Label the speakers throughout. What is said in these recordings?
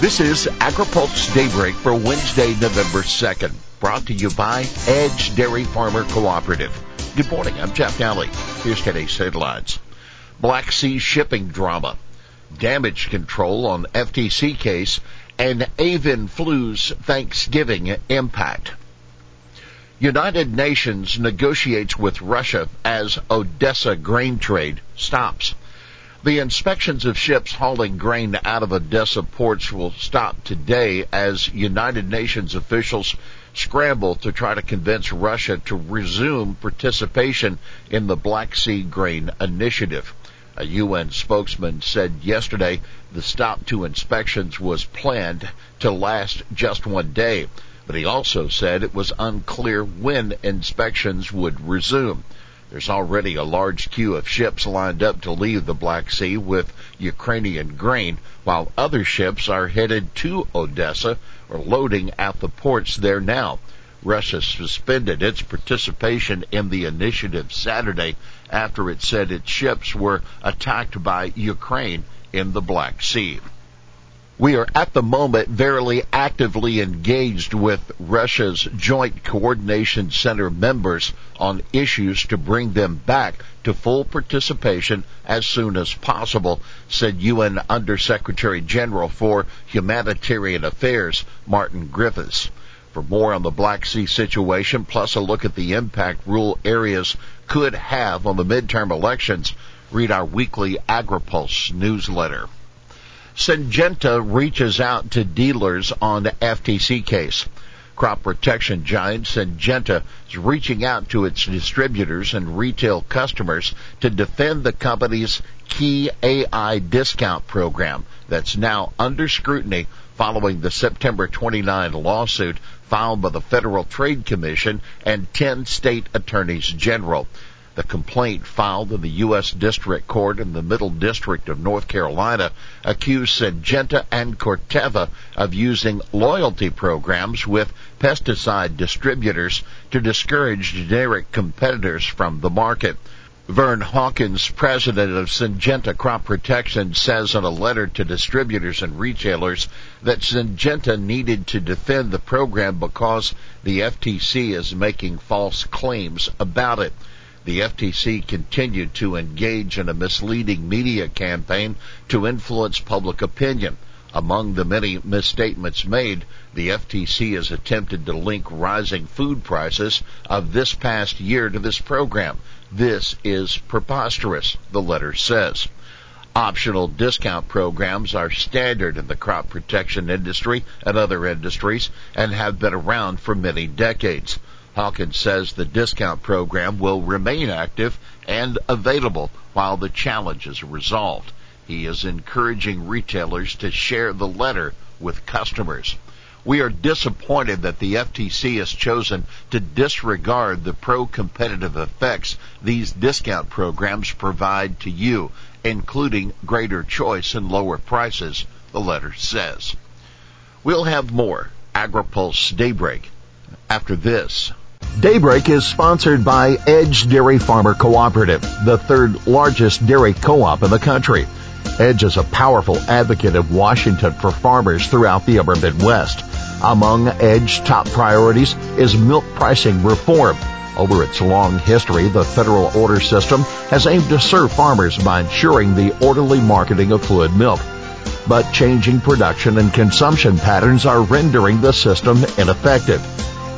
Speaker 1: This is AgriPulse Daybreak for Wednesday, November 2nd, brought to you by Edge Dairy Farmer Cooperative. Good morning, I'm Jeff Nalley. Here's today's headlines. Black Sea shipping drama, damage control on FTC case, and avian flu's Thanksgiving impact. United Nations negotiates with Russia as Odessa grain trade stops. The inspections of ships hauling grain out of Odessa ports will stop today as United Nations officials scramble to try to convince Russia to resume participation in the Black Sea Grain Initiative. A UN spokesman said yesterday the stop to inspections was planned to last just one day, but he also said it was unclear when inspections would resume. There's already a large queue of ships lined up to leave the Black Sea with Ukrainian grain, while other ships are headed to Odessa or loading at the ports there now. Russia suspended its participation in the initiative Saturday after it said its ships were attacked by Ukraine in the Black Sea. We are at the moment very actively engaged with Russia's Joint Coordination Center members on issues to bring them back to full participation as soon as possible, said UN Undersecretary General for Humanitarian Affairs Martin Griffiths. For more on the Black Sea situation, plus a look at the impact rural areas could have on the midterm elections, read our weekly AgriPulse newsletter. Syngenta reaches out to dealers on the FTC case. Crop protection giant Syngenta is reaching out to its distributors and retail customers to defend the company's key AI discount program that's now under scrutiny following the September 29 lawsuit filed by the Federal Trade Commission and 10 state attorneys general. The complaint filed in the U.S. District Court in the Middle District of North Carolina accused Syngenta and Corteva of using loyalty programs with pesticide distributors to discourage generic competitors from the market. Vern Hawkins, president of Syngenta Crop Protection, says in a letter to distributors and retailers that Syngenta needed to defend the program because the FTC is making false claims about it the FTC continued to engage in a misleading media campaign to influence public opinion. Among the many misstatements made, the FTC has attempted to link rising food prices of this past year to this program. This is preposterous, the letter says. Optional discount programs are standard in the crop protection industry and other industries and have been around for many decades. Hawkins says the discount program will remain active and available while the challenge is resolved. He is encouraging retailers to share the letter with customers. We are disappointed that the FTC has chosen to disregard the pro-competitive effects these discount programs provide to you, including greater choice and lower prices, the letter says. We'll have more AgriPulse Daybreak after this.
Speaker 2: Daybreak is sponsored by Edge Dairy Farmer Cooperative, the third largest dairy co-op in the country. Edge is a powerful advocate of Washington for farmers throughout the upper Midwest. Among Edge's top priorities is milk pricing reform. Over its long history, the federal order system has aimed to serve farmers by ensuring the orderly marketing of fluid milk. But changing production and consumption patterns are rendering the system ineffective.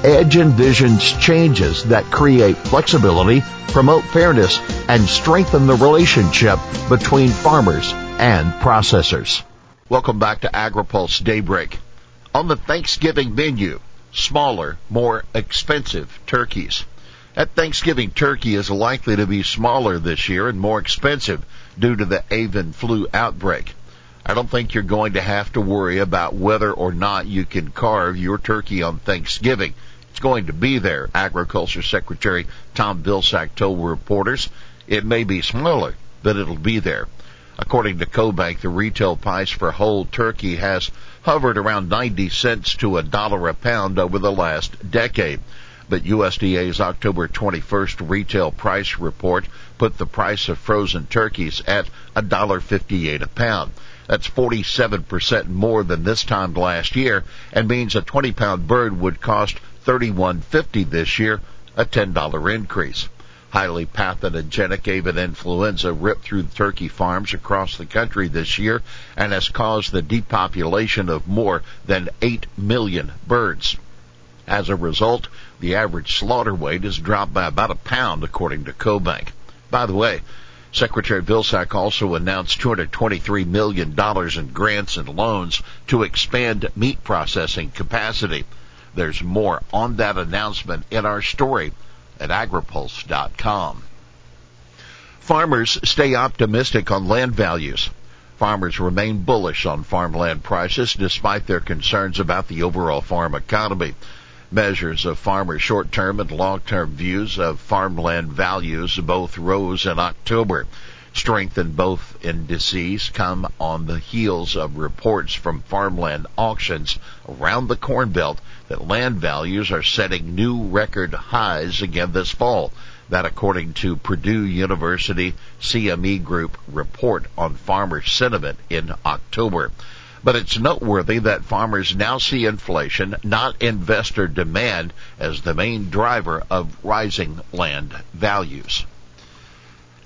Speaker 2: Edge envisions changes that create flexibility, promote fairness, and strengthen the relationship between farmers and processors.
Speaker 1: Welcome back to AgriPulse Daybreak. On the Thanksgiving menu, smaller, more expensive turkeys. That Thanksgiving turkey is likely to be smaller this year and more expensive due to the avian flu outbreak. I don't think you're going to have to worry about whether or not you can carve your turkey on Thanksgiving. It's going to be there, Agriculture Secretary Tom Vilsack told reporters. It may be smaller, but it'll be there. According to CoBank, the retail price for whole turkey has hovered around 90 cents to a dollar a pound over the last decade. But USDA's October 21st retail price report put the price of frozen turkeys at $1.58 a pound. That's 47% more than this time last year and means a 20 pound bird would cost 31.50 this year, a $10 increase. Highly pathogenic avian influenza ripped through turkey farms across the country this year and has caused the depopulation of more than 8 million birds. As a result, the average slaughter weight has dropped by about a pound according to CoBank. By the way, Secretary Vilsack also announced $223 million in grants and loans to expand meat processing capacity. There's more on that announcement in our story at agripulse.com. Farmers stay optimistic on land values. Farmers remain bullish on farmland prices despite their concerns about the overall farm economy. Measures of farmers' short-term and long-term views of farmland values both rose in October. Strength in both indices come on the heels of reports from farmland auctions around the Corn Belt that land values are setting new record highs again this fall. That according to Purdue University CME Group report on farmer sentiment in October. But it's noteworthy that farmers now see inflation, not investor demand, as the main driver of rising land values.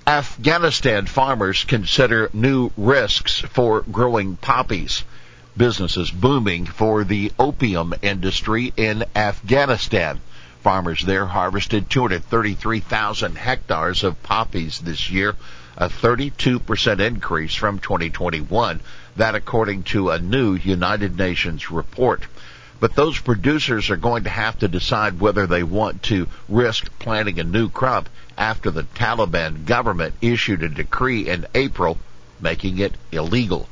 Speaker 1: Afghanistan farmers consider new risks for growing poppies. Businesses booming for the opium industry in Afghanistan. Farmers there harvested 233,000 hectares of poppies this year, a 32% increase from 2021. That according to a new United Nations report. But those producers are going to have to decide whether they want to risk planting a new crop after the Taliban government issued a decree in April making it illegal.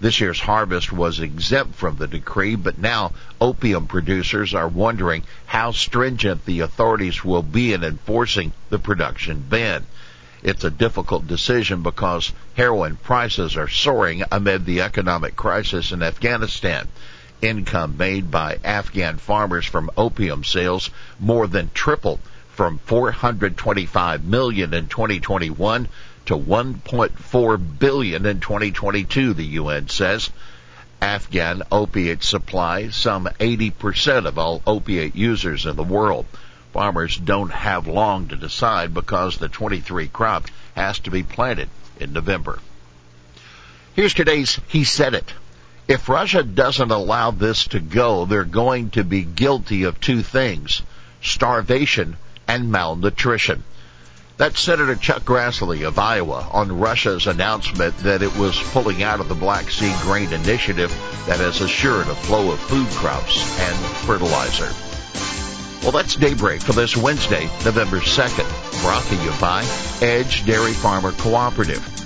Speaker 1: This year's harvest was exempt from the decree, but now opium producers are wondering how stringent the authorities will be in enforcing the production ban. It's a difficult decision because heroin prices are soaring amid the economic crisis in Afghanistan. Income made by Afghan farmers from opium sales more than tripled from 425 million in 2021 to 1.4 billion in 2022, the UN says. Afghan opiate supply some 80% of all opiate users in the world. Farmers don't have long to decide because the 23 crop has to be planted in November. Here's today's He Said It. If Russia doesn't allow this to go, they're going to be guilty of two things, starvation and malnutrition. That's Senator Chuck Grassley of Iowa on Russia's announcement that it was pulling out of the Black Sea Grain Initiative that has assured a flow of food crops and fertilizer. Well, that's Daybreak for this Wednesday, November 2nd, brought to you by Edge Dairy Farmer Cooperative.